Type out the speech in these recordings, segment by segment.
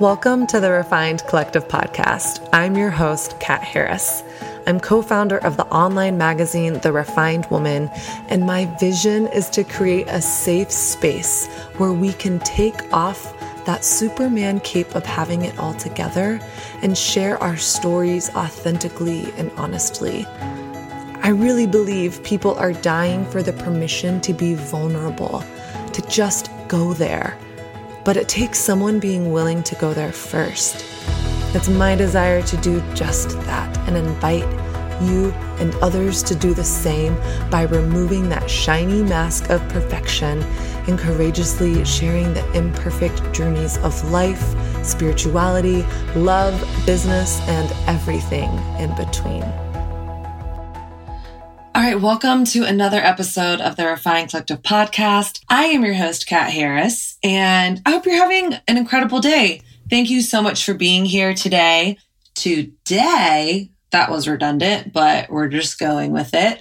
Welcome to the Refined Collective podcast. I'm your host, Kat Harris. I'm co founder of the online magazine, The Refined Woman, and my vision is to create a safe space where we can take off that Superman cape of having it all together and share our stories authentically and honestly. I really believe people are dying for the permission to be vulnerable, to just go there but it takes someone being willing to go there first. It's my desire to do just that and invite you and others to do the same by removing that shiny mask of perfection and courageously sharing the imperfect journeys of life, spirituality, love, business, and everything in between. All right, welcome to another episode of the Refined Collective podcast. I am your host, Kat Harris, and I hope you're having an incredible day. Thank you so much for being here today. Today, that was redundant, but we're just going with it.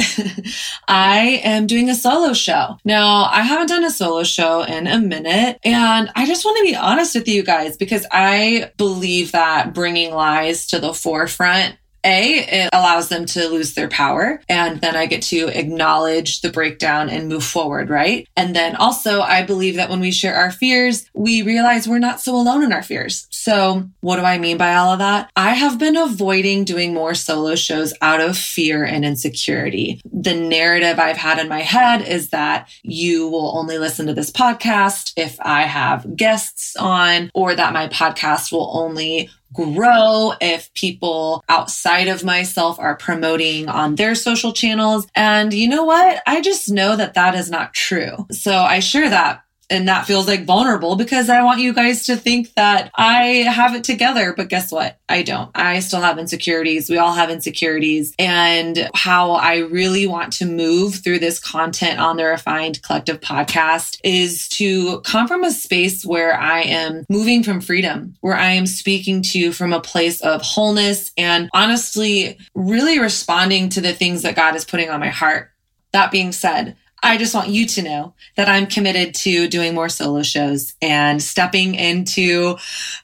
I am doing a solo show. Now, I haven't done a solo show in a minute, and I just want to be honest with you guys because I believe that bringing lies to the forefront a, it allows them to lose their power. And then I get to acknowledge the breakdown and move forward, right? And then also, I believe that when we share our fears, we realize we're not so alone in our fears. So, what do I mean by all of that? I have been avoiding doing more solo shows out of fear and insecurity. The narrative I've had in my head is that you will only listen to this podcast if I have guests on, or that my podcast will only grow if people outside of myself are promoting on their social channels. And you know what? I just know that that is not true. So I share that and that feels like vulnerable because I want you guys to think that I have it together. But guess what? I don't. I still have insecurities. We all have insecurities. And how I really want to move through this content on the Refined Collective podcast is to come from a space where I am moving from freedom, where I am speaking to you from a place of wholeness and honestly, really responding to the things that God is putting on my heart. That being said, I just want you to know that I'm committed to doing more solo shows and stepping into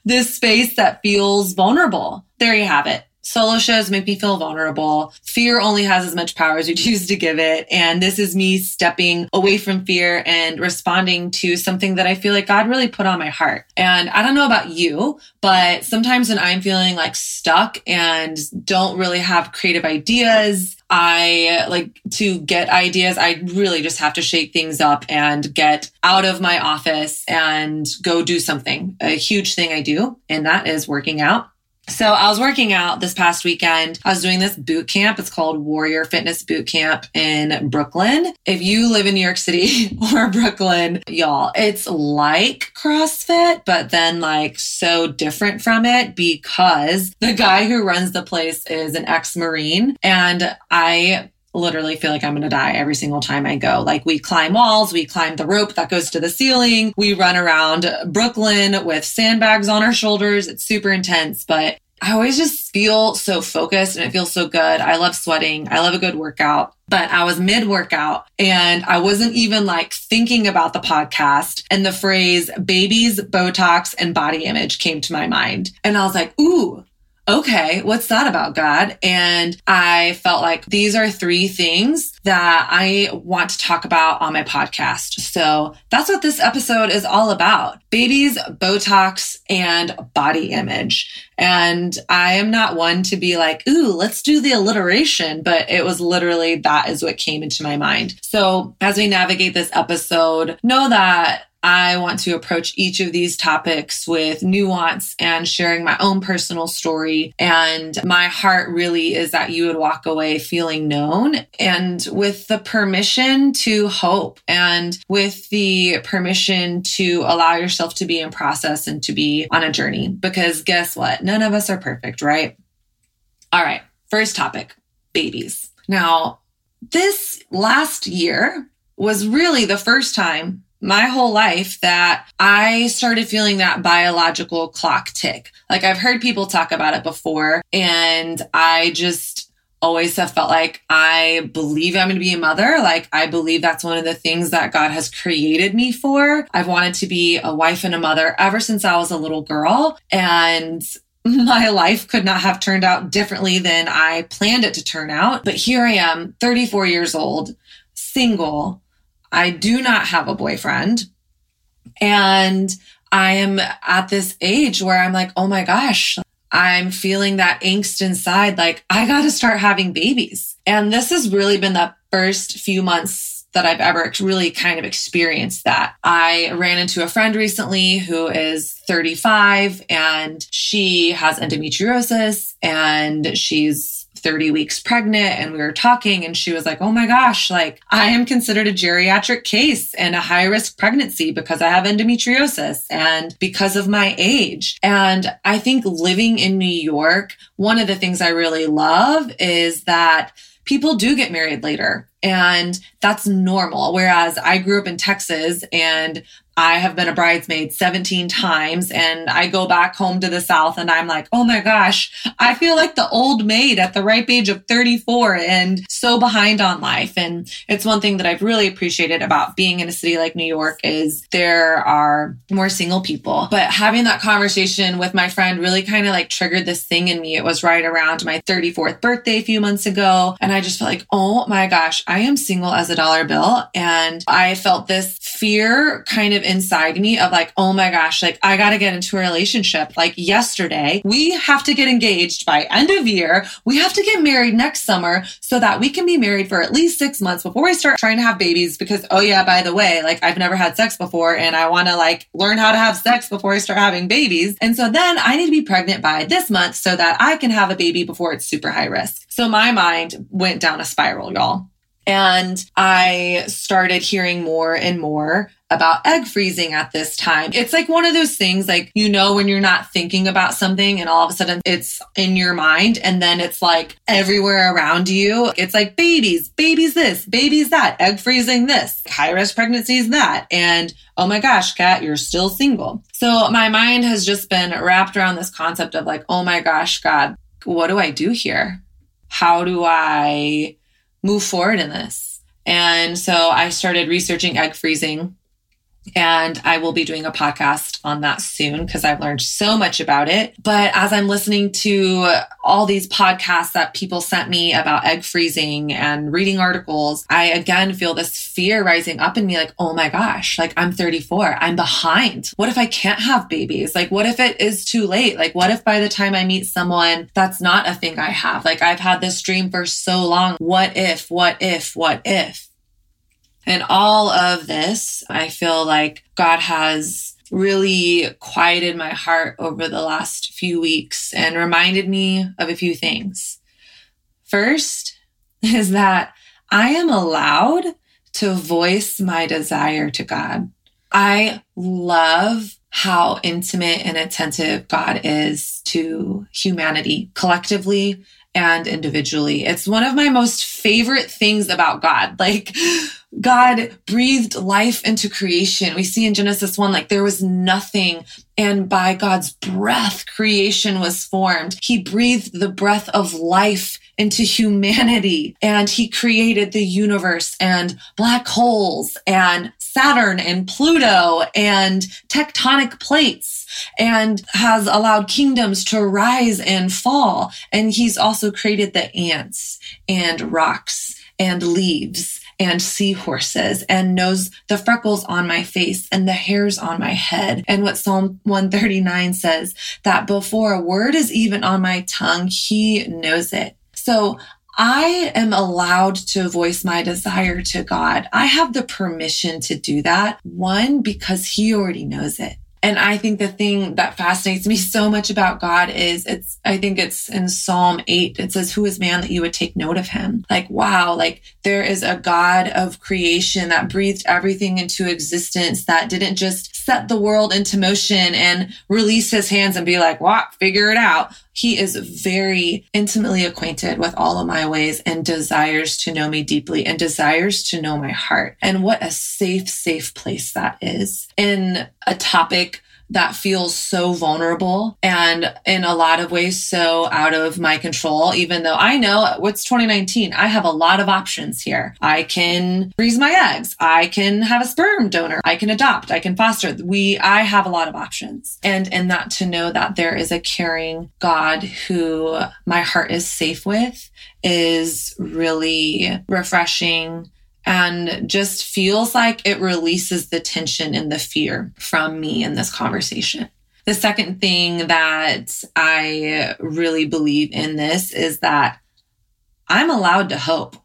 this space that feels vulnerable. There you have it. Solo shows make me feel vulnerable. Fear only has as much power as you choose to give it. And this is me stepping away from fear and responding to something that I feel like God really put on my heart. And I don't know about you, but sometimes when I'm feeling like stuck and don't really have creative ideas, I like to get ideas. I really just have to shake things up and get out of my office and go do something. A huge thing I do, and that is working out. So I was working out this past weekend. I was doing this boot camp. It's called Warrior Fitness Boot Camp in Brooklyn. If you live in New York City or Brooklyn, y'all, it's like CrossFit, but then like so different from it because the guy who runs the place is an ex-Marine and I literally feel like I'm going to die every single time I go. Like we climb walls, we climb the rope that goes to the ceiling, we run around Brooklyn with sandbags on our shoulders. It's super intense, but I always just feel so focused and it feels so good. I love sweating. I love a good workout. But I was mid workout and I wasn't even like thinking about the podcast and the phrase babies, Botox and body image came to my mind. And I was like, ooh, okay, what's that about, God? And I felt like these are three things that I want to talk about on my podcast. So that's what this episode is all about babies, Botox, and body image. And I am not one to be like, ooh, let's do the alliteration, but it was literally that is what came into my mind. So as we navigate this episode, know that I want to approach each of these topics with nuance and sharing my own personal story. And my heart really is that you would walk away feeling known and with the permission to hope and with the permission to allow yourself to be in process and to be on a journey. Because guess what? None of us are perfect, right? All right. First topic babies. Now, this last year was really the first time my whole life that I started feeling that biological clock tick. Like I've heard people talk about it before and I just always have felt like I believe I'm going to be a mother. Like I believe that's one of the things that God has created me for. I've wanted to be a wife and a mother ever since I was a little girl. And my life could not have turned out differently than I planned it to turn out. But here I am, 34 years old, single. I do not have a boyfriend. And I am at this age where I'm like, oh my gosh, I'm feeling that angst inside. Like, I got to start having babies. And this has really been the first few months that I've ever really kind of experienced that. I ran into a friend recently who is 35 and she has endometriosis and she's 30 weeks pregnant and we were talking and she was like, Oh my gosh, like I am considered a geriatric case and a high risk pregnancy because I have endometriosis and because of my age. And I think living in New York, one of the things I really love is that people do get married later and that's normal. Whereas I grew up in Texas and I have been a bridesmaid 17 times and I go back home to the South and I'm like, oh my gosh, I feel like the old maid at the ripe age of 34 and so behind on life. And it's one thing that I've really appreciated about being in a city like New York is there are more single people. But having that conversation with my friend really kind of like triggered this thing in me. It was right around my 34th birthday a few months ago. And I just felt like, oh my gosh, I am single as a dollar bill. And I felt this fear kind of inside me of like, oh my gosh, like I got to get into a relationship. Like yesterday, we have to get engaged by end of year. We have to get married next summer so that we can be married for at least six months before we start trying to have babies. Because, oh yeah, by the way, like I've never had sex before and I want to like learn how to have sex before I start having babies. And so then I need to be pregnant by this month so that I can have a baby before it's super high risk. So my mind went down a spiral, y'all. And I started hearing more and more about egg freezing at this time. It's like one of those things like, you know, when you're not thinking about something and all of a sudden it's in your mind and then it's like everywhere around you. It's like babies, babies this, babies that, egg freezing this, high risk pregnancies that. And oh my gosh, Kat, you're still single. So my mind has just been wrapped around this concept of like, oh my gosh, God, what do I do here? How do I move forward in this. And so I started researching egg freezing and I will be doing a podcast on that soon because I've learned so much about it. But as I'm listening to all these podcasts that people sent me about egg freezing and reading articles, I again feel this fear rising up in me like, oh my gosh, like I'm 34, I'm behind. What if I can't have babies? Like, what if it is too late? Like, what if by the time I meet someone, that's not a thing I have? Like, I've had this dream for so long. What if, what if, what if? And all of this, I feel like God has really quieted my heart over the last few weeks and reminded me of a few things. First is that I am allowed to voice my desire to God. I love how intimate and attentive God is to humanity collectively and individually. It's one of my most favorite things about God. Like, God breathed life into creation. We see in Genesis 1, like there was nothing. And by God's breath, creation was formed. He breathed the breath of life into humanity and he created the universe and black holes and Saturn and Pluto and tectonic plates and has allowed kingdoms to rise and fall. And he's also created the ants and rocks and leaves and seahorses and knows the freckles on my face and the hairs on my head. And what Psalm 139 says that before a word is even on my tongue, he knows it. So I am allowed to voice my desire to God. I have the permission to do that. One, because he already knows it. And I think the thing that fascinates me so much about God is it's, I think it's in Psalm 8, it says, Who is man that you would take note of him? Like, wow, like there is a God of creation that breathed everything into existence that didn't just set the world into motion and release his hands and be like, what, figure it out. He is very intimately acquainted with all of my ways and desires to know me deeply and desires to know my heart. And what a safe, safe place that is in a topic that feels so vulnerable and in a lot of ways so out of my control, even though I know what's 2019. I have a lot of options here. I can freeze my eggs. I can have a sperm donor. I can adopt. I can foster. We, I have a lot of options. And and that to know that there is a caring God who my heart is safe with is really refreshing and just feels like it releases the tension and the fear from me in this conversation. The second thing that I really believe in this is that I'm allowed to hope.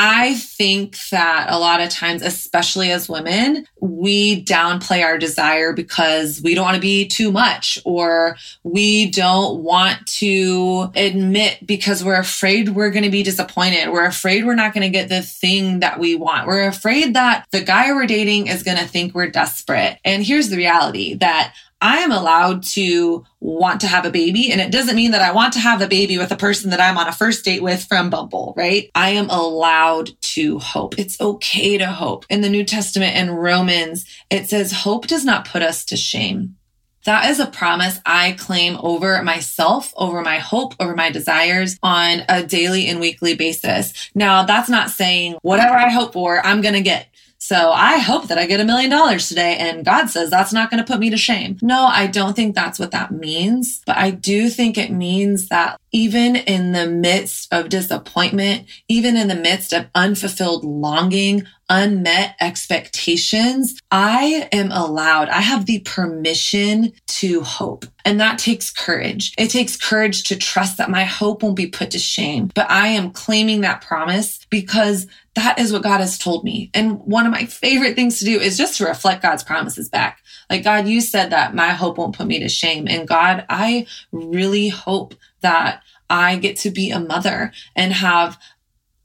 I think that a lot of times, especially as women, we downplay our desire because we don't want to be too much or we don't want to admit because we're afraid we're going to be disappointed. We're afraid we're not going to get the thing that we want. We're afraid that the guy we're dating is going to think we're desperate. And here's the reality that I am allowed to want to have a baby. And it doesn't mean that I want to have a baby with a person that I'm on a first date with from Bumble, right? I am allowed to hope. It's okay to hope. In the New Testament and Romans, it says, hope does not put us to shame. That is a promise I claim over myself, over my hope, over my desires on a daily and weekly basis. Now, that's not saying whatever I hope for, I'm going to get. So I hope that I get a million dollars today. And God says that's not going to put me to shame. No, I don't think that's what that means. But I do think it means that even in the midst of disappointment, even in the midst of unfulfilled longing, unmet expectations, I am allowed, I have the permission to hope. And that takes courage. It takes courage to trust that my hope won't be put to shame. But I am claiming that promise because that is what God has told me. And one of my favorite things to do is just to reflect God's promises back. Like, God, you said that my hope won't put me to shame. And God, I really hope that I get to be a mother and have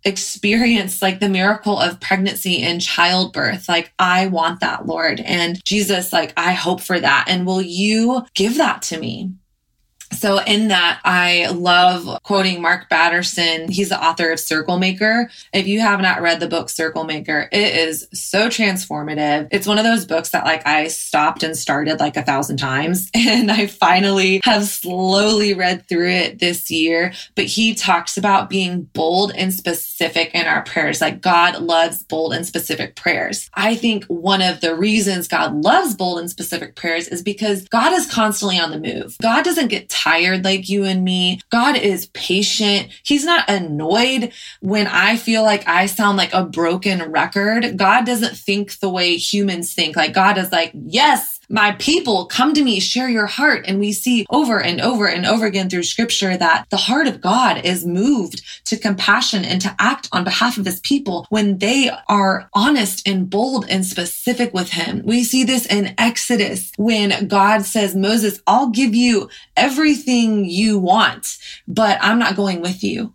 experienced like the miracle of pregnancy and childbirth. Like, I want that, Lord. And Jesus, like, I hope for that. And will you give that to me? So in that, I love quoting Mark Batterson. He's the author of Circle Maker. If you have not read the book Circle Maker, it is so transformative. It's one of those books that like I stopped and started like a thousand times and I finally have slowly read through it this year. But he talks about being bold and specific in our prayers. Like God loves bold and specific prayers. I think one of the reasons God loves bold and specific prayers is because God is constantly on the move. God doesn't get tired like you and me. God is patient. He's not annoyed when I feel like I sound like a broken record. God doesn't think the way humans think. Like God is like, yes, my people come to me, share your heart. And we see over and over and over again through scripture that the heart of God is moved to compassion and to act on behalf of his people when they are honest and bold and specific with him. We see this in Exodus when God says, Moses, I'll give you everything you want, but I'm not going with you.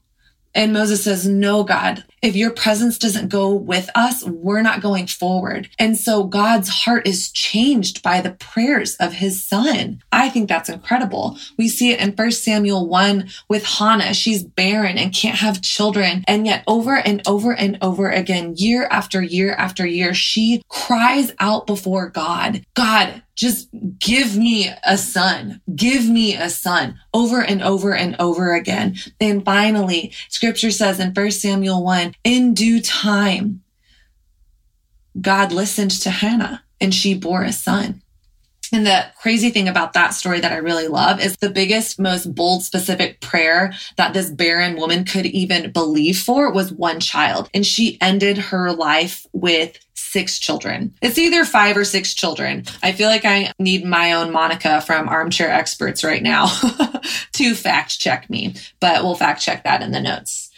And Moses says, No, God, if your presence doesn't go with us, we're not going forward. And so God's heart is changed by the prayers of his son. I think that's incredible. We see it in 1 Samuel 1 with Hannah. She's barren and can't have children. And yet over and over and over again, year after year after year, she cries out before God, God, just give me a son. Give me a son over and over and over again. And finally, scripture says in 1 Samuel 1, in due time, God listened to Hannah and she bore a son. And the crazy thing about that story that I really love is the biggest, most bold, specific prayer that this barren woman could even believe for was one child. And she ended her life with six children. It's either five or six children. I feel like I need my own Monica from Armchair Experts right now to fact check me, but we'll fact check that in the notes.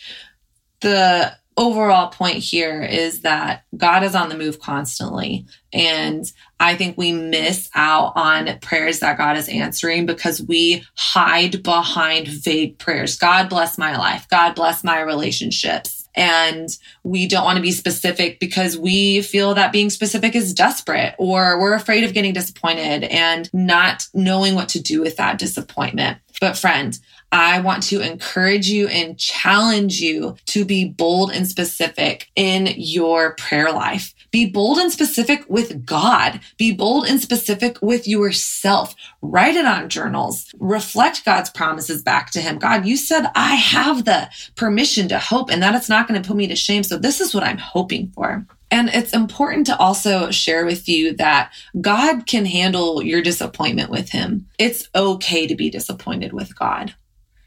The overall point here is that God is on the move constantly. And I think we miss out on prayers that God is answering because we hide behind vague prayers. God bless my life. God bless my relationships and we don't want to be specific because we feel that being specific is desperate or we're afraid of getting disappointed and not knowing what to do with that disappointment. But friend, I want to encourage you and challenge you to be bold and specific in your prayer life Be bold and specific with God. Be bold and specific with yourself. Write it on journals. Reflect God's promises back to Him. God, you said I have the permission to hope and that it's not going to put me to shame. So this is what I'm hoping for. And it's important to also share with you that God can handle your disappointment with Him. It's okay to be disappointed with God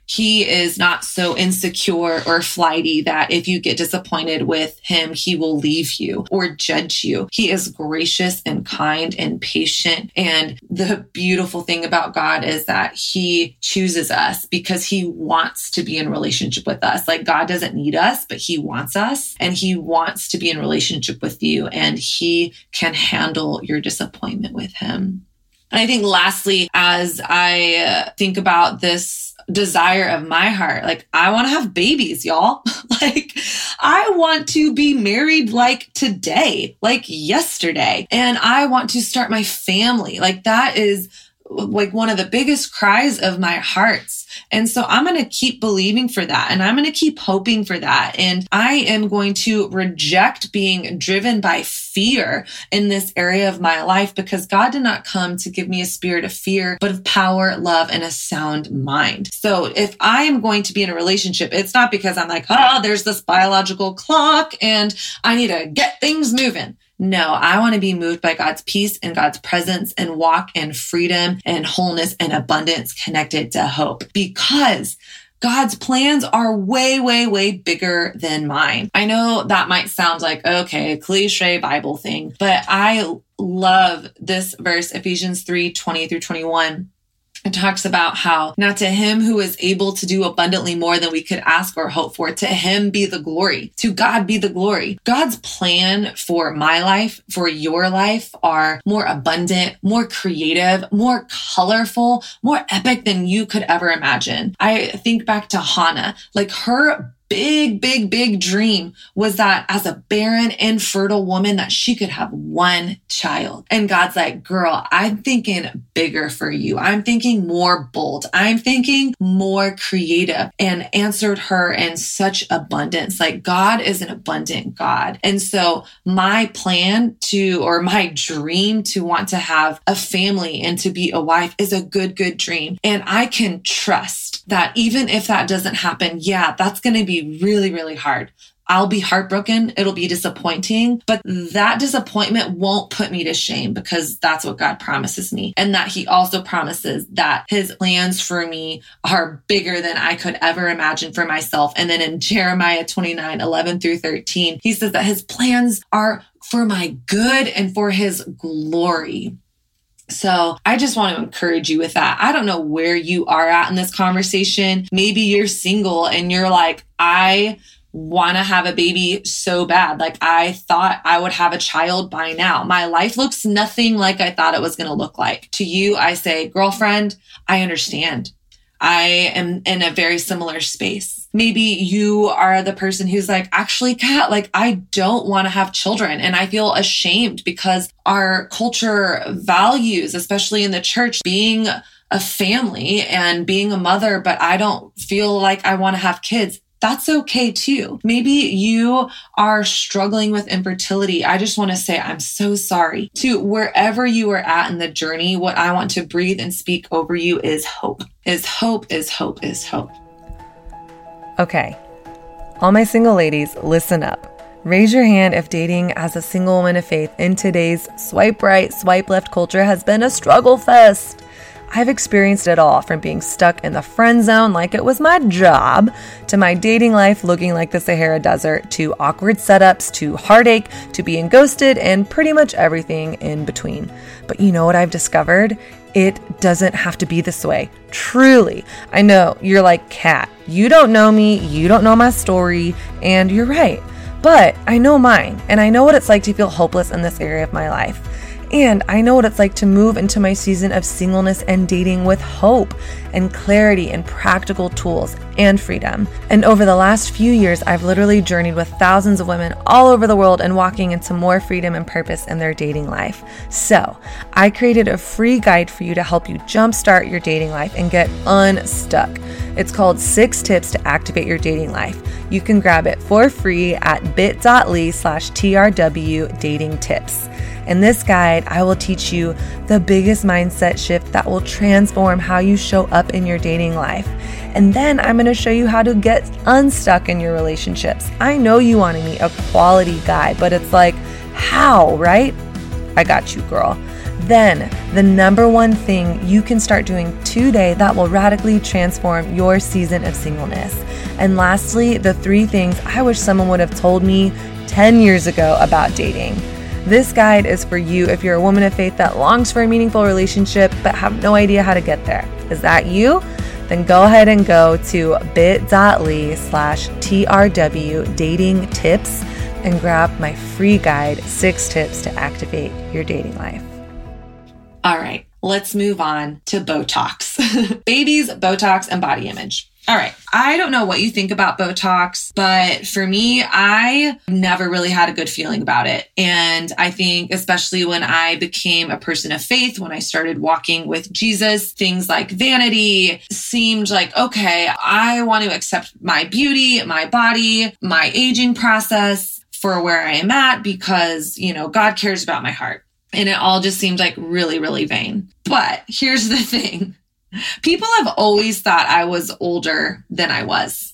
he is not so insecure or flighty that if you get disappointed with him, he will leave you or judge you. He is gracious and kind and patient. And the beautiful thing about God is that he chooses us because he wants to be in relationship with us. Like God doesn't need us, but he wants us and he wants to be in relationship with you and he can handle your disappointment with him. And I think lastly, as I uh, think about this desire of my heart. Like, I want to have babies, y'all. like, I want to be married like today, like yesterday. And I want to start my family. Like, that is like one of the biggest cries of my hearts. And so I'm going to keep believing for that and I'm going to keep hoping for that. And I am going to reject being driven by fear in this area of my life because God did not come to give me a spirit of fear, but of power, love, and a sound mind. So if I am going to be in a relationship, it's not because I'm like, oh, there's this biological clock and I need to get things moving. No, I want to be moved by God's peace and God's presence and walk in freedom and wholeness and abundance connected to hope because God's plans are way, way, way bigger than mine. I know that might sound like, okay, cliche Bible thing, but I love this verse, Ephesians 3 20 through 21 it talks about how now to him who is able to do abundantly more than we could ask or hope for, to him be the glory. To God be the glory. God's plan for my life, for your life are more abundant, more creative, more colorful, more epic than you could ever imagine. I think back to Hannah, like her big, big, big dream was that as a barren, infertile woman, that she could have one child. And God's like, girl, I'm thinking bigger for you. I'm thinking more bold. I'm thinking more creative and answered her in such abundance. Like God is an abundant God. And so my plan to, or my dream to want to have a family and to be a wife is a good, good dream. And I can trust that even if that doesn't happen, yeah, that's going to be really, really hard. I'll be heartbroken. It'll be disappointing, but that disappointment won't put me to shame because that's what God promises me. And that He also promises that His plans for me are bigger than I could ever imagine for myself. And then in Jeremiah 29 11 through 13, He says that His plans are for my good and for His glory. So I just want to encourage you with that. I don't know where you are at in this conversation. Maybe you're single and you're like, I want to have a baby so bad. Like I thought I would have a child by now. My life looks nothing like I thought it was going to look like. To you, I say, girlfriend, I understand. I am in a very similar space. Maybe you are the person who's like, actually, Kat, like, I don't want to have children. And I feel ashamed because our culture values, especially in the church, being a family and being a mother, but I don't feel like I want to have kids that's okay too. Maybe you are struggling with infertility. I just want to say I'm so sorry. To wherever you are at in the journey, what I want to breathe and speak over you is hope. Is hope, is hope, is hope. Okay. All my single ladies, listen up. Raise your hand if dating as a single woman of faith in today's swipe right, swipe left culture has been a struggle fest. I've experienced it all from being stuck in the friend zone like it was my job, to my dating life looking like the Sahara Desert, to awkward setups, to heartache, to being ghosted, and pretty much everything in between. But you know what I've discovered? It doesn't have to be this way. Truly. I know you're like, Kat, you don't know me, you don't know my story, and you're right. But I know mine, and I know what it's like to feel hopeless in this area of my life. And I know what it's like to move into my season of singleness and dating with hope and clarity and practical tools and freedom. And over the last few years, I've literally journeyed with thousands of women all over the world and walking into more freedom and purpose in their dating life. So I created a free guide for you to help you jumpstart your dating life and get unstuck. It's called Six Tips to Activate Your Dating Life. You can grab it for free at bit.ly slash TRW dating tips. In this guide, I will teach you the biggest mindset shift that will transform how you show up in your dating life. And then I'm going to show you how to get unstuck in your relationships. I know you want to meet a quality guy, but it's like, how, right? I got you, girl. Then, the number one thing you can start doing today that will radically transform your season of singleness. And lastly, the three things I wish someone would have told me 10 years ago about dating. This guide is for you if you're a woman of faith that longs for a meaningful relationship but have no idea how to get there. Is that you? Then go ahead and go to bit.ly slash TRW dating tips and grab my free guide, Six Tips to Activate Your Dating Life. All right, let's move on to Botox. Babies, Botox, and body image. All right. I don't know what you think about Botox, but for me, I never really had a good feeling about it. And I think, especially when I became a person of faith, when I started walking with Jesus, things like vanity seemed like, okay, I want to accept my beauty, my body, my aging process for where I am at because, you know, God cares about my heart. And it all just seemed like really, really vain. But here's the thing people have always thought I was older than I was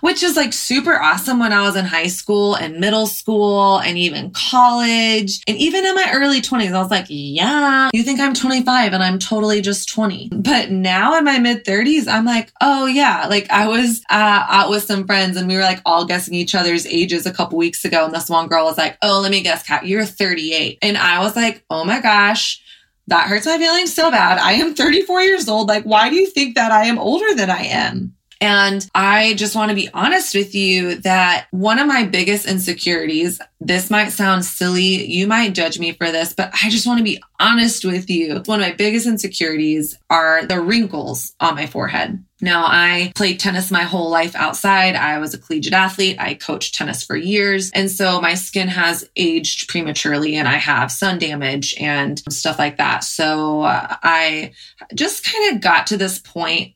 which is like super awesome when I was in high school and middle school and even college. And even in my early 20s, I was like, yeah, you think I'm 25 and I'm totally just 20. But now in my mid 30s, I'm like, oh yeah, like I was uh, out with some friends and we were like all guessing each other's ages a couple weeks ago. And this one girl was like, oh, let me guess, Kat, you're 38. And I was like, oh my gosh that hurts my feelings so bad. I am 34 years old. Like, why do you think that I am older than I am? And I just want to be honest with you that one of my biggest insecurities, this might sound silly. You might judge me for this, but I just want to be honest with you. One of my biggest insecurities are the wrinkles on my forehead. Now, I played tennis my whole life outside. I was a collegiate athlete. I coached tennis for years. And so my skin has aged prematurely and I have sun damage and stuff like that. So uh, I just kind of got to this point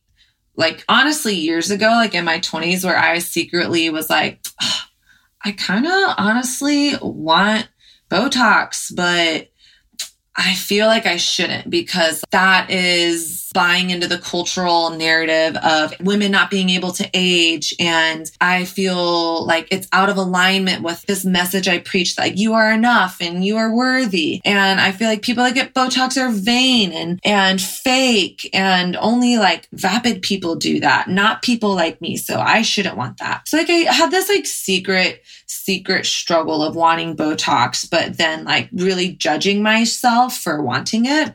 like honestly years ago, like in my 20s, where I secretly was like, oh, I kind of honestly want Botox, but I feel like I shouldn't because that is buying into the cultural narrative of women not being able to age. And I feel like it's out of alignment with this message I preach that you are enough and you are worthy. And I feel like people that get Botox are vain and, and fake and only like vapid people do that, not people like me. So I shouldn't want that. So like I had this like secret, secret struggle of wanting Botox, but then like really judging myself for wanting it.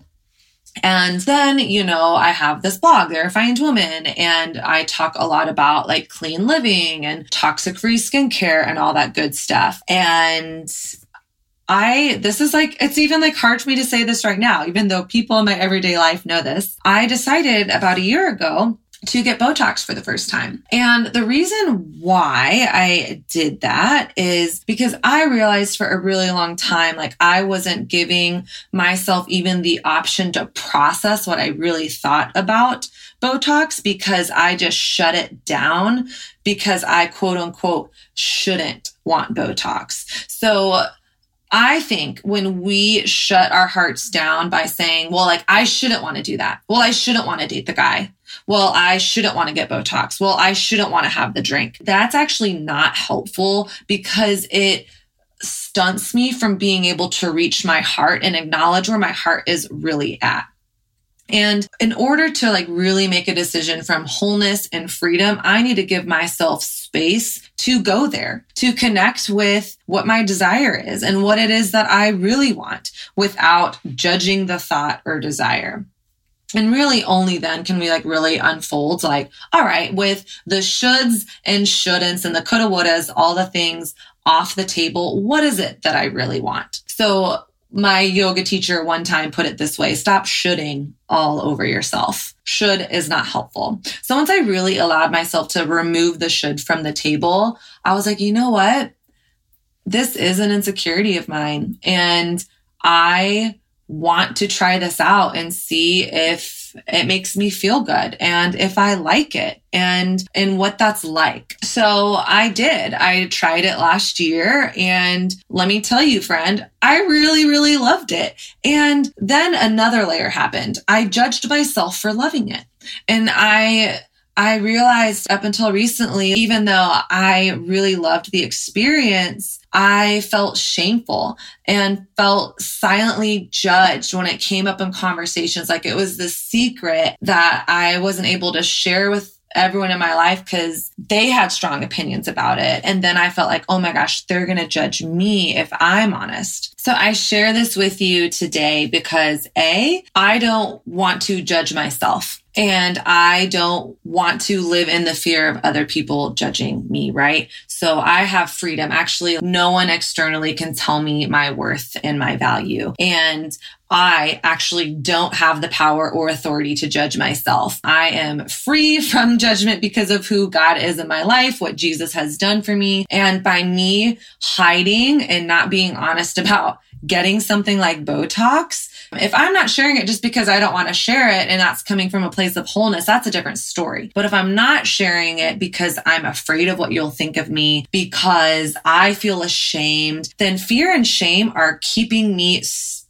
And then, you know, I have this blog, The Refined Woman, and I talk a lot about like clean living and toxic free skincare and all that good stuff. And I, this is like, it's even like hard for me to say this right now, even though people in my everyday life know this. I decided about a year ago to get Botox for the first time. And the reason why I did that is because I realized for a really long time, like I wasn't giving myself even the option to process what I really thought about Botox because I just shut it down because I quote unquote shouldn't want Botox. So I think when we shut our hearts down by saying, well, like, I shouldn't want to do that. Well, I shouldn't want to date the guy. Well, I shouldn't want to get Botox. Well, I shouldn't want to have the drink. That's actually not helpful because it stunts me from being able to reach my heart and acknowledge where my heart is really at. And in order to like really make a decision from wholeness and freedom, I need to give myself space to go there, to connect with what my desire is and what it is that I really want without judging the thought or desire. And really only then can we like really unfold like, all right, with the shoulds and shouldn'ts and the coulda wouldas, all the things off the table, what is it that I really want? So my yoga teacher one time put it this way stop shoulding all over yourself. Should is not helpful. So once I really allowed myself to remove the should from the table, I was like, you know what? This is an insecurity of mine. And I want to try this out and see if it makes me feel good and if I like it and and what that's like. So I did. I tried it last year and let me tell you friend, I really really loved it. And then another layer happened. I judged myself for loving it. And I I realized up until recently, even though I really loved the experience, I felt shameful and felt silently judged when it came up in conversations. Like it was the secret that I wasn't able to share with everyone in my life because they had strong opinions about it. And then I felt like, oh my gosh, they're going to judge me if I'm honest. So I share this with you today because A, I don't want to judge myself. And I don't want to live in the fear of other people judging me, right? So I have freedom. Actually, no one externally can tell me my worth and my value. And I actually don't have the power or authority to judge myself. I am free from judgment because of who God is in my life, what Jesus has done for me. And by me hiding and not being honest about getting something like Botox, if I'm not sharing it just because I don't want to share it and that's coming from a place of wholeness, that's a different story. But if I'm not sharing it because I'm afraid of what you'll think of me, because I feel ashamed, then fear and shame are keeping me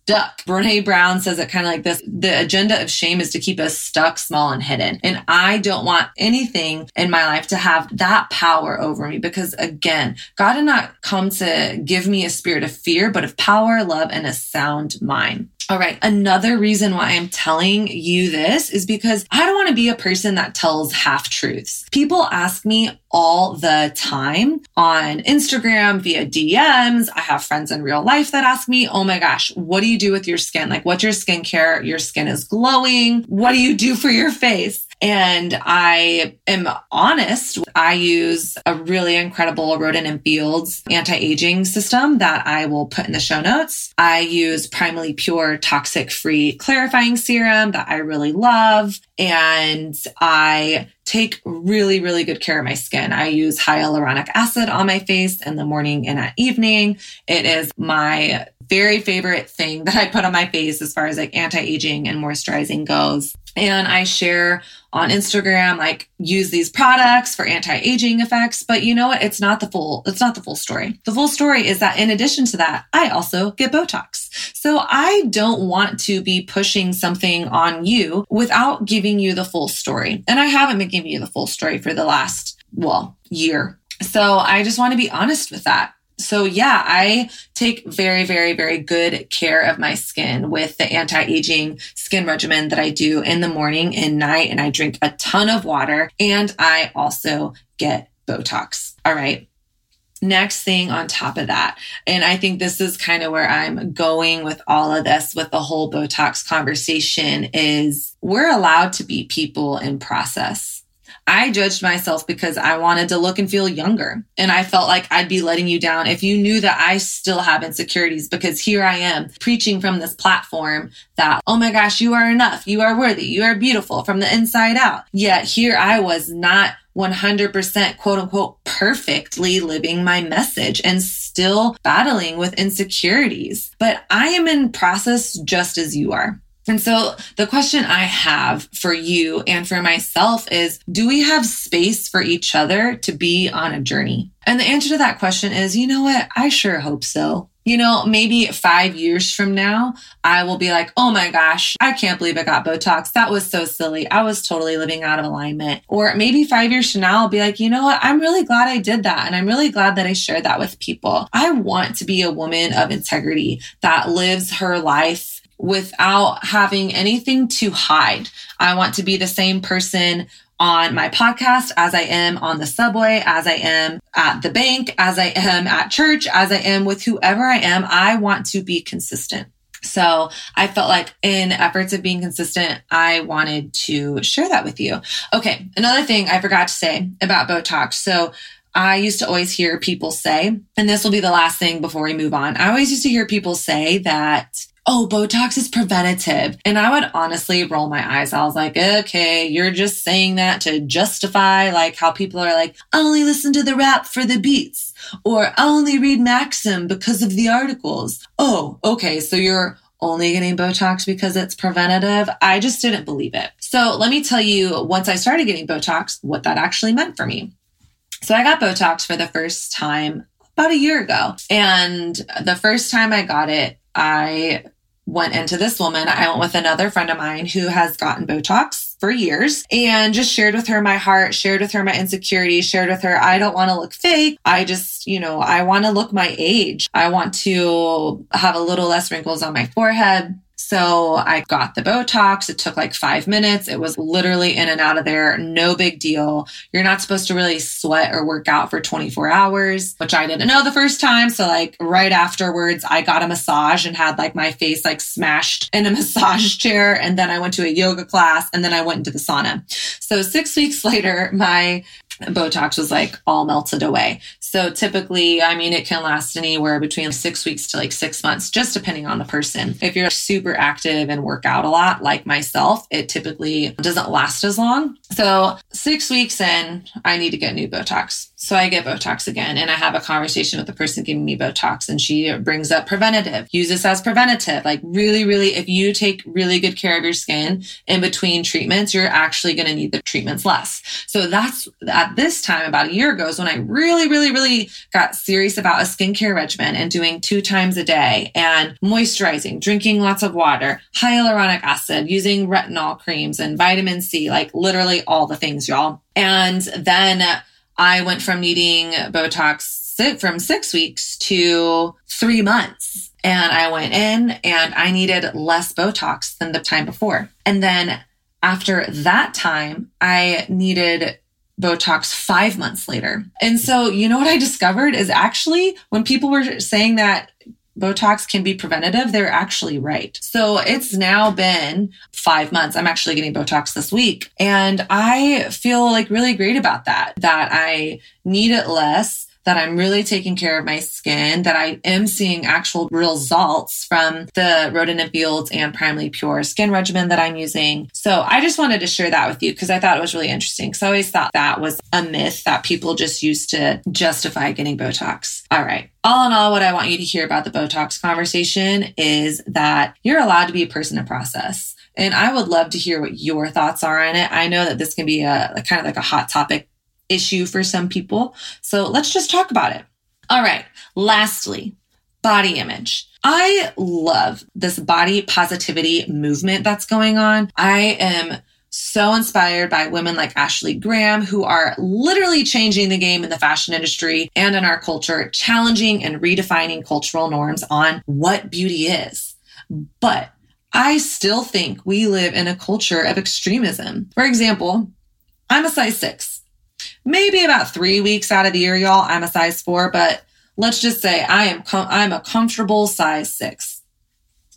stuck. Brene Brown says it kind of like this. The agenda of shame is to keep us stuck, small, and hidden. And I don't want anything in my life to have that power over me because again, God did not come to give me a spirit of fear, but of power, love, and a sound mind. All right. Another reason why I'm telling you this is because I don't want to be a person that tells half truths. People ask me all the time on Instagram via DMs. I have friends in real life that ask me, Oh my gosh, what do you do with your skin? Like, what's your skincare? Your skin is glowing. What do you do for your face? And I am honest. I use a really incredible Rodan and Fields anti-aging system that I will put in the show notes. I use Primally Pure toxic free clarifying serum that I really love. And I take really, really good care of my skin. I use hyaluronic acid on my face in the morning and at evening. It is my very favorite thing that I put on my face as far as like anti-aging and moisturizing goes. And I share on Instagram, like use these products for anti-aging effects. But you know what? It's not the full, it's not the full story. The full story is that in addition to that, I also get Botox. So I don't want to be pushing something on you without giving you the full story. And I haven't been giving you the full story for the last, well, year. So I just want to be honest with that. So yeah, I take very, very, very good care of my skin with the anti-aging skin regimen that I do in the morning and night. And I drink a ton of water and I also get Botox. All right. Next thing on top of that, and I think this is kind of where I'm going with all of this, with the whole Botox conversation, is we're allowed to be people in process I judged myself because I wanted to look and feel younger. And I felt like I'd be letting you down if you knew that I still have insecurities because here I am preaching from this platform that, oh my gosh, you are enough. You are worthy. You are beautiful from the inside out. Yet here I was not 100% quote unquote perfectly living my message and still battling with insecurities. But I am in process just as you are. And so the question I have for you and for myself is do we have space for each other to be on a journey? And the answer to that question is you know what? I sure hope so. You know, maybe five years from now, I will be like, oh my gosh, I can't believe I got Botox. That was so silly. I was totally living out of alignment. Or maybe five years from now, I'll be like, you know what? I'm really glad I did that. And I'm really glad that I shared that with people. I want to be a woman of integrity that lives her life without having anything to hide. I want to be the same person on my podcast as I am on the subway, as I am at the bank, as I am at church, as I am with whoever I am. I want to be consistent. So I felt like in efforts of being consistent, I wanted to share that with you. Okay. Another thing I forgot to say about Botox. So I used to always hear people say, and this will be the last thing before we move on. I always used to hear people say that oh, Botox is preventative. And I would honestly roll my eyes. I was like, okay, you're just saying that to justify like how people are like, only listen to the rap for the beats or only read Maxim because of the articles. Oh, okay. So you're only getting Botox because it's preventative. I just didn't believe it. So let me tell you, once I started getting Botox, what that actually meant for me. So I got Botox for the first time about a year ago. And the first time I got it, I went into this woman. I went with another friend of mine who has gotten Botox for years and just shared with her my heart, shared with her my insecurities, shared with her, I don't want to look fake. I just, you know, I want to look my age. I want to have a little less wrinkles on my forehead. So I got the Botox. It took like five minutes. It was literally in and out of there. No big deal. You're not supposed to really sweat or work out for 24 hours, which I didn't know the first time. So like right afterwards, I got a massage and had like my face like smashed in a massage chair. And then I went to a yoga class and then I went into the sauna. So six weeks later, my Botox was like all melted away. So typically, I mean, it can last anywhere between six weeks to like six months, just depending on the person. If you're super active and work out a lot, like myself, it typically doesn't last as long. So six weeks in, I need to get new Botox. So I get Botox again and I have a conversation with the person giving me Botox and she brings up preventative. Use this as preventative. Like really, really, if you take really good care of your skin in between treatments, you're actually going to need the treatments less. So that's at this time about a year ago is when I really, really, really got serious about a skincare regimen and doing two times a day and moisturizing, drinking lots of water, hyaluronic acid, using retinol creams and vitamin C, like literally all the things, y'all. And then I went from needing Botox from six weeks to three months. And I went in and I needed less Botox than the time before. And then after that time, I needed Botox five months later. And so, you know what I discovered is actually when people were saying that Botox can be preventative, they're actually right. So it's now been five months. I'm actually getting Botox this week. And I feel like really great about that, that I need it less that I'm really taking care of my skin, that I am seeing actual results from the Rodan and Fields and Primally Pure skin regimen that I'm using. So I just wanted to share that with you because I thought it was really interesting. Because I always thought that was a myth that people just used to justify getting Botox. All right. All in all, what I want you to hear about the Botox conversation is that you're allowed to be a person in process. And I would love to hear what your thoughts are on it. I know that this can be a kind of like a hot topic issue for some people. So let's just talk about it. All right. Lastly, body image. I love this body positivity movement that's going on. I am so inspired by women like Ashley Graham, who are literally changing the game in the fashion industry and in our culture, challenging and redefining cultural norms on what beauty is. But I still think we live in a culture of extremism. For example, I'm a size six maybe about three weeks out of the year, y'all, I'm a size four, but let's just say I am, com- I'm a comfortable size six.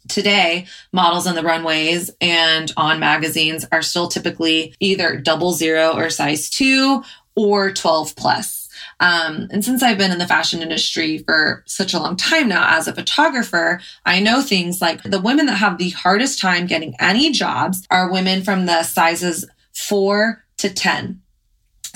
Today, models on the runways and on magazines are still typically either double zero or size two or 12 plus. Um, and since I've been in the fashion industry for such a long time now as a photographer, I know things like the women that have the hardest time getting any jobs are women from the sizes four to 10.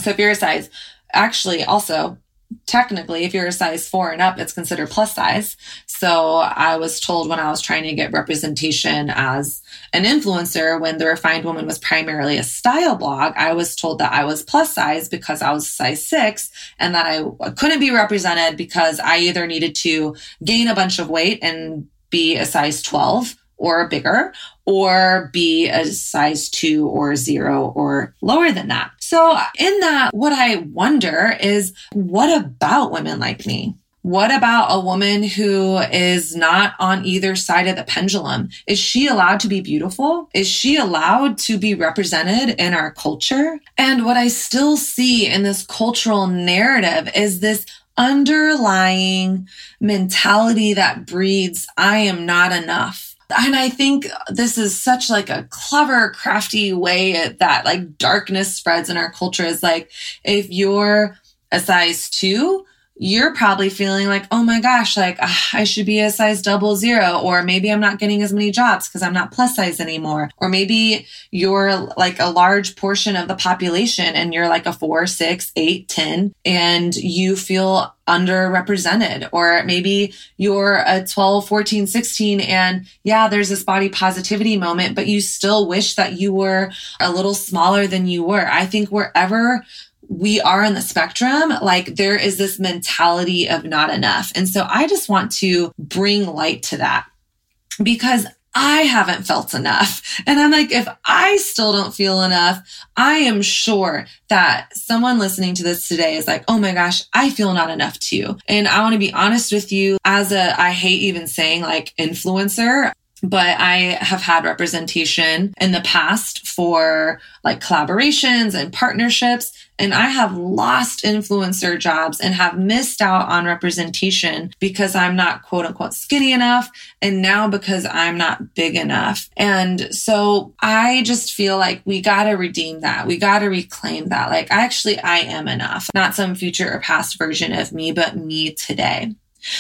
So if you're a size, actually also technically if you're a size four and up it's considered plus size. So i was told when i was trying to get representation as an influencer when the refined woman was primarily a style blog i was told that i was plus size because i was size six and that i couldn't be represented because i either needed to gain a bunch of weight and be a size 12 or bigger or be a size two or zero or lower than that. So in that, what I wonder is what about women like me? What about a woman who is not on either side of the pendulum? Is she allowed to be beautiful? Is she allowed to be represented in our culture? And what I still see in this cultural narrative is this underlying mentality that breeds, I am not enough and I think this is such like a clever, crafty way that like darkness spreads in our culture is like, if you're a size two, you're probably feeling like, oh my gosh, like uh, I should be a size double zero, or maybe I'm not getting as many jobs because I'm not plus size anymore. Or maybe you're like a large portion of the population and you're like a four, six, eight, 10, and you feel underrepresented. Or maybe you're a 12, 14, 16, and yeah, there's this body positivity moment, but you still wish that you were a little smaller than you were. I think wherever we are on the spectrum, like there is this mentality of not enough. And so I just want to bring light to that because I haven't felt enough. And I'm like, if I still don't feel enough, I am sure that someone listening to this today is like, oh my gosh, I feel not enough too. And I want to be honest with you as a, I hate even saying like influencer but I have had representation in the past for like collaborations and partnerships. And I have lost influencer jobs and have missed out on representation because I'm not quote unquote skinny enough. And now because I'm not big enough. And so I just feel like we got to redeem that. We got to reclaim that. Like actually, I am enough, not some future or past version of me, but me today.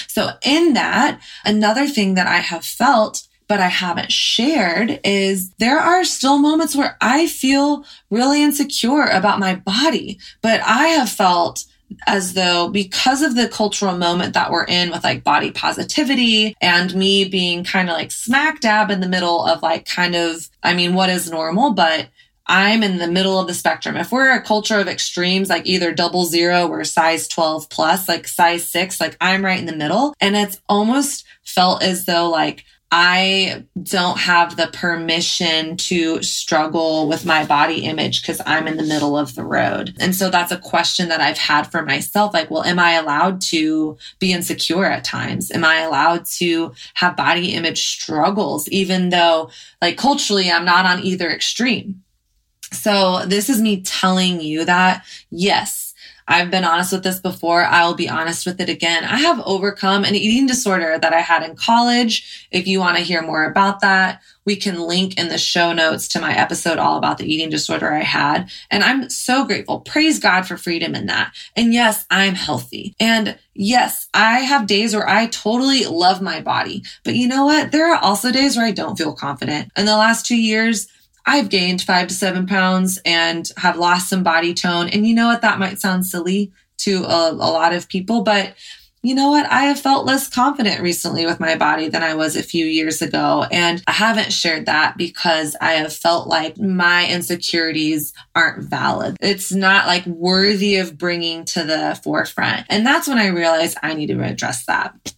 So in that, another thing that I have felt but I haven't shared is there are still moments where I feel really insecure about my body, but I have felt as though because of the cultural moment that we're in with like body positivity and me being kind of like smack dab in the middle of like kind of, I mean, what is normal, but I'm in the middle of the spectrum. If we're a culture of extremes, like either double zero or size 12 plus, like size six, like I'm right in the middle. And it's almost felt as though like I don't have the permission to struggle with my body image because I'm in the middle of the road. And so that's a question that I've had for myself. Like, well, am I allowed to be insecure at times? Am I allowed to have body image struggles, even though like culturally I'm not on either extreme? So this is me telling you that yes, I've been honest with this before. I'll be honest with it again. I have overcome an eating disorder that I had in college. If you want to hear more about that, we can link in the show notes to my episode all about the eating disorder I had. And I'm so grateful. Praise God for freedom in that. And yes, I'm healthy. And yes, I have days where I totally love my body. But you know what? There are also days where I don't feel confident. In the last two years, I've gained five to seven pounds and have lost some body tone. And you know what? That might sound silly to a, a, lot of people, but you know what? I have felt less confident recently with my body than I was a few years ago. And I haven't shared that because I have felt like my insecurities aren't valid. It's not like worthy of bringing to the forefront. And that's when I realized I need to address that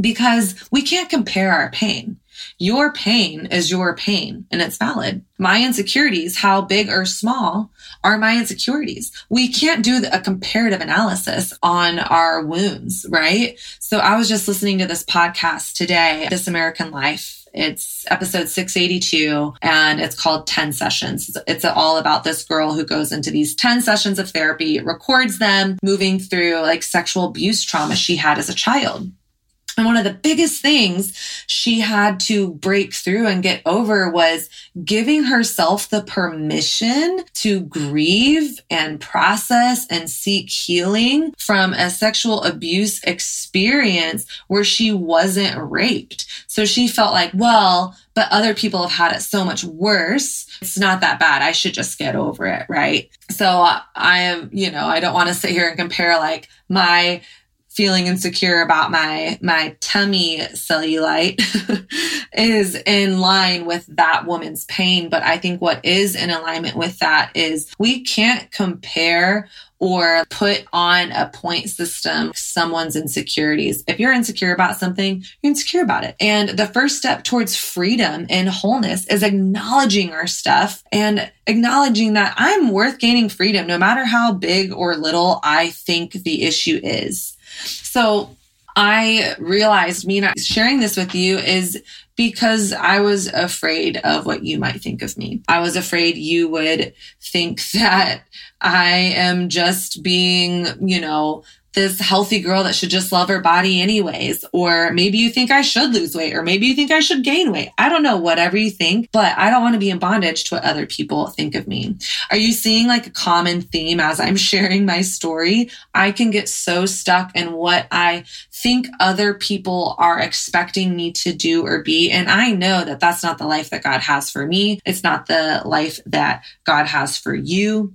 because we can't compare our pain. Your pain is your pain and it's valid. My insecurities, how big or small, are my insecurities. We can't do a comparative analysis on our wounds, right? So I was just listening to this podcast today, This American Life. It's episode 682 and it's called 10 sessions. It's all about this girl who goes into these 10 sessions of therapy, records them moving through like sexual abuse trauma she had as a child. And one of the biggest things she had to break through and get over was giving herself the permission to grieve and process and seek healing from a sexual abuse experience where she wasn't raped. So she felt like, well, but other people have had it so much worse. It's not that bad. I should just get over it. Right. So I am, you know, I don't want to sit here and compare like my feeling insecure about my my tummy cellulite is in line with that woman's pain but i think what is in alignment with that is we can't compare or put on a point system someone's insecurities. If you're insecure about something, you're insecure about it. And the first step towards freedom and wholeness is acknowledging our stuff and acknowledging that I'm worth gaining freedom no matter how big or little I think the issue is. So I realized me not sharing this with you is because I was afraid of what you might think of me. I was afraid you would think that I am just being, you know, this healthy girl that should just love her body anyways. Or maybe you think I should lose weight, or maybe you think I should gain weight. I don't know, whatever you think, but I don't want to be in bondage to what other people think of me. Are you seeing like a common theme as I'm sharing my story? I can get so stuck in what I think other people are expecting me to do or be. And I know that that's not the life that God has for me. It's not the life that God has for you.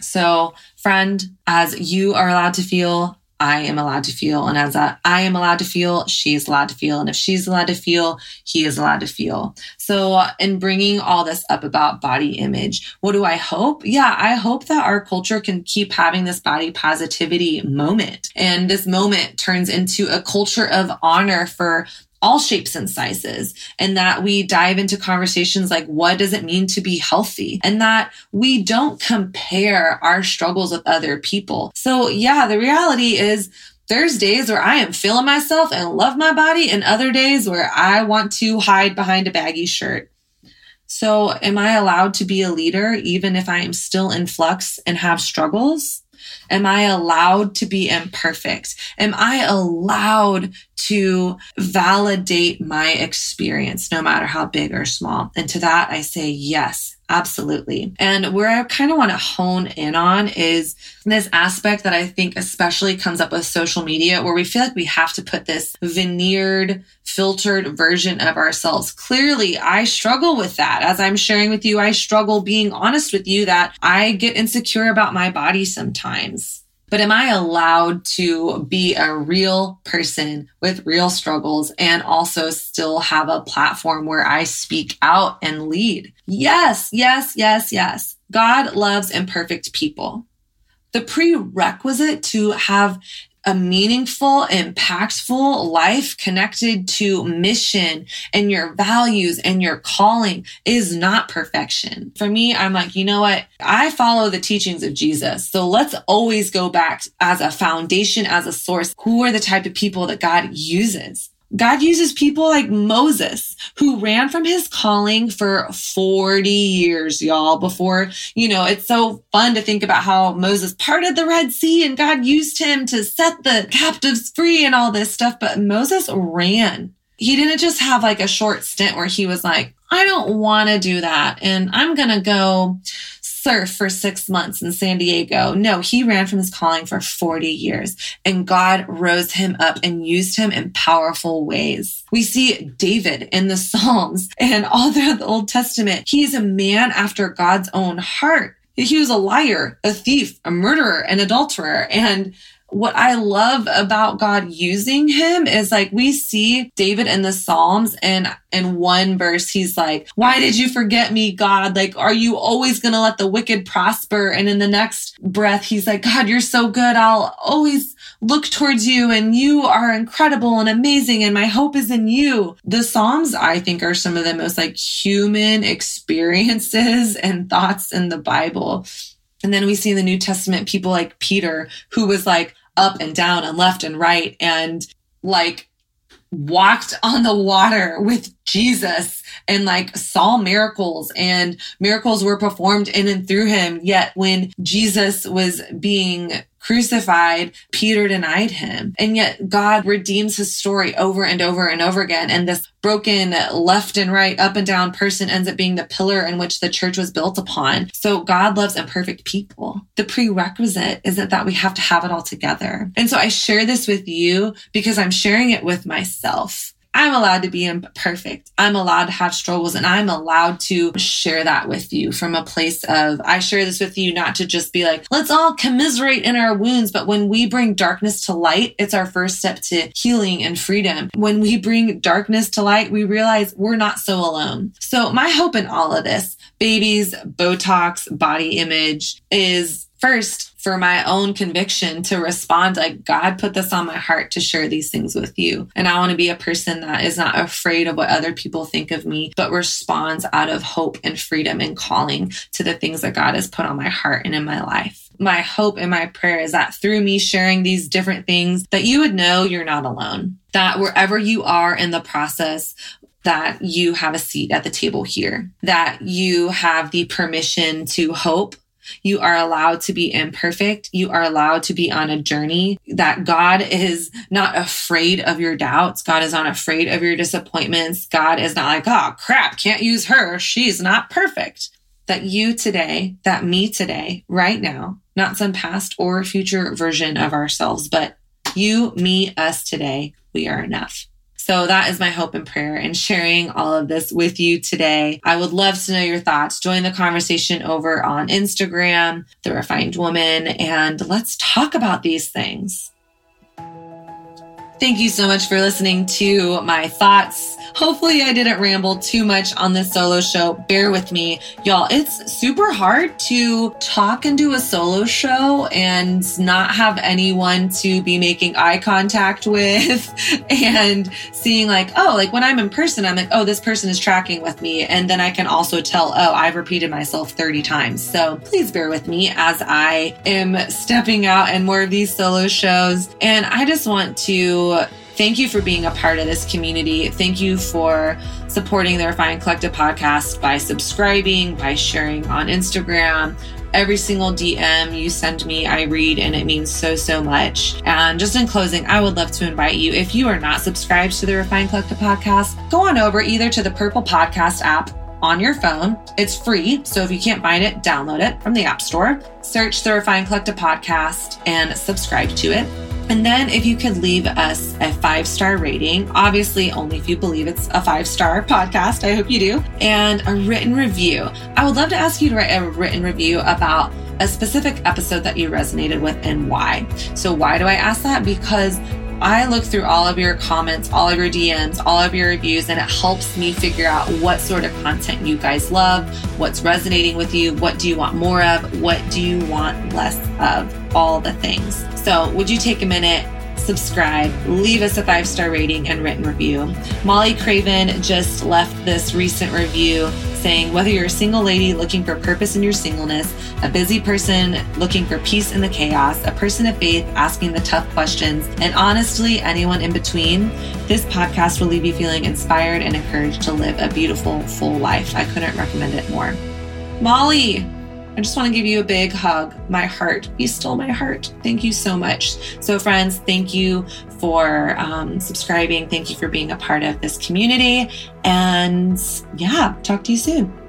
So, friend, as you are allowed to feel, I am allowed to feel. And as I, am allowed to feel, she is allowed to feel. And if she's allowed to feel, he is allowed to feel. So, in bringing all this up about body image, what do I hope? Yeah, I hope that our culture can keep having this body positivity moment. And this moment turns into a culture of honor for all shapes and sizes and that we dive into conversations like what does it mean to be healthy and that we don't compare our struggles with other people. So yeah, the reality is there's days where I am feeling myself and love my body and other days where I want to hide behind a baggy shirt. So am I allowed to be a leader even if I am still in flux and have struggles? Am I allowed to be imperfect? Am I allowed to validate my experience, no matter how big or small? And to that, I say yes. Absolutely. And where I kind of want to hone in on is this aspect that I think especially comes up with social media where we feel like we have to put this veneered, filtered version of ourselves. Clearly, I struggle with that. As I'm sharing with you, I struggle being honest with you that I get insecure about my body sometimes. But am I allowed to be a real person with real struggles and also still have a platform where I speak out and lead? Yes, yes, yes, yes. God loves imperfect people. The prerequisite to have a meaningful, impactful life connected to mission and your values and your calling is not perfection. For me, I'm like, you know what? I follow the teachings of Jesus. So let's always go back as a foundation, as a source. Who are the type of people that God uses? God uses people like Moses, who ran from his calling for 40 years, y'all, before, you know, it's so fun to think about how Moses parted the Red Sea and God used him to set the captives free and all this stuff. But Moses ran. He didn't just have like a short stint where he was like, I don't want to do that. And I'm going to go surf for six months in San Diego. No, he ran from his calling for 40 years and God rose him up and used him in powerful ways. We see David in the Psalms and all throughout the Old Testament. He's a man after God's own heart. He was a liar, a thief, a murderer, an adulterer. And what I love about God using him is like we see David in the Psalms and in one verse he's like, "Why did you forget me, God? Like are you always going to let the wicked prosper?" And in the next breath he's like, "God, you're so good. I'll always look towards you and you are incredible and amazing and my hope is in you." The Psalms I think are some of the most like human experiences and thoughts in the Bible. And then we see in the New Testament people like Peter, who was like up and down and left and right and like walked on the water with Jesus and like saw miracles and miracles were performed in and through him. Yet when Jesus was being crucified, Peter denied him. And yet God redeems his story over and over and over again. And this broken left and right, up and down person ends up being the pillar in which the church was built upon. So God loves imperfect people. The prerequisite isn't that we have to have it all together. And so I share this with you because I'm sharing it with myself. I'm allowed to be imperfect. I'm allowed to have struggles and I'm allowed to share that with you from a place of, I share this with you not to just be like, let's all commiserate in our wounds. But when we bring darkness to light, it's our first step to healing and freedom. When we bring darkness to light, we realize we're not so alone. So my hope in all of this, babies, Botox, body image is first for my own conviction to respond like God put this on my heart to share these things with you. And I want to be a person that is not afraid of what other people think of me, but responds out of hope and freedom and calling to the things that God has put on my heart and in my life. My hope and my prayer is that through me sharing these different things that you would know you're not alone. That wherever you are in the process, that you have a seat at the table here, that you have the permission to hope You are allowed to be imperfect. You are allowed to be on a journey that God is not afraid of your doubts. God is not afraid of your disappointments. God is not like, oh crap, can't use her. She's not perfect. That you today, that me today, right now, not some past or future version of ourselves, but you, me, us today, we are enough. So that is my hope and prayer and sharing all of this with you today. I would love to know your thoughts. Join the conversation over on Instagram, The Refined Woman, and let's talk about these things. Thank you so much for listening to my thoughts. Hopefully, I didn't ramble too much on this solo show. Bear with me. Y'all, it's super hard to talk and do a solo show and not have anyone to be making eye contact with and seeing, like, oh, like when I'm in person, I'm like, oh, this person is tracking with me. And then I can also tell, oh, I've repeated myself 30 times. So please bear with me as I am stepping out and more of these solo shows. And I just want to thank you for being a part of this community. Thank you for supporting the Refined Collective podcast by subscribing, by sharing on Instagram. Every single DM you send me, I read, and it means so, so much. And just in closing, I would love to invite you, if you are not subscribed to the Refined Collective podcast, go on over either to the Purple Podcast app on your phone. It's free. So if you can't find it, download it from the App Store. Search the Refined Collective podcast and subscribe to it. And then if you could leave us a five star rating, obviously only if you believe it's a five star podcast, I hope you do, and a written review. I would love to ask you to write a written review about a specific episode that you resonated with and why. So, why do I ask that? Because I look through all of your comments, all of your DMs, all of your reviews, and it helps me figure out what sort of content you guys love, what's resonating with you, what do you want more of, what do you want less of, all the things. So, would you take a minute? Subscribe, leave us a five star rating and written review. Molly Craven just left this recent review saying whether you're a single lady looking for purpose in your singleness, a busy person looking for peace in the chaos, a person of faith asking the tough questions, and honestly, anyone in between, this podcast will leave you feeling inspired and encouraged to live a beautiful, full life. I couldn't recommend it more. Molly, I just want to give you a big hug. My heart, you stole my heart. Thank you so much. So, friends, thank you for um, subscribing. Thank you for being a part of this community. And yeah, talk to you soon.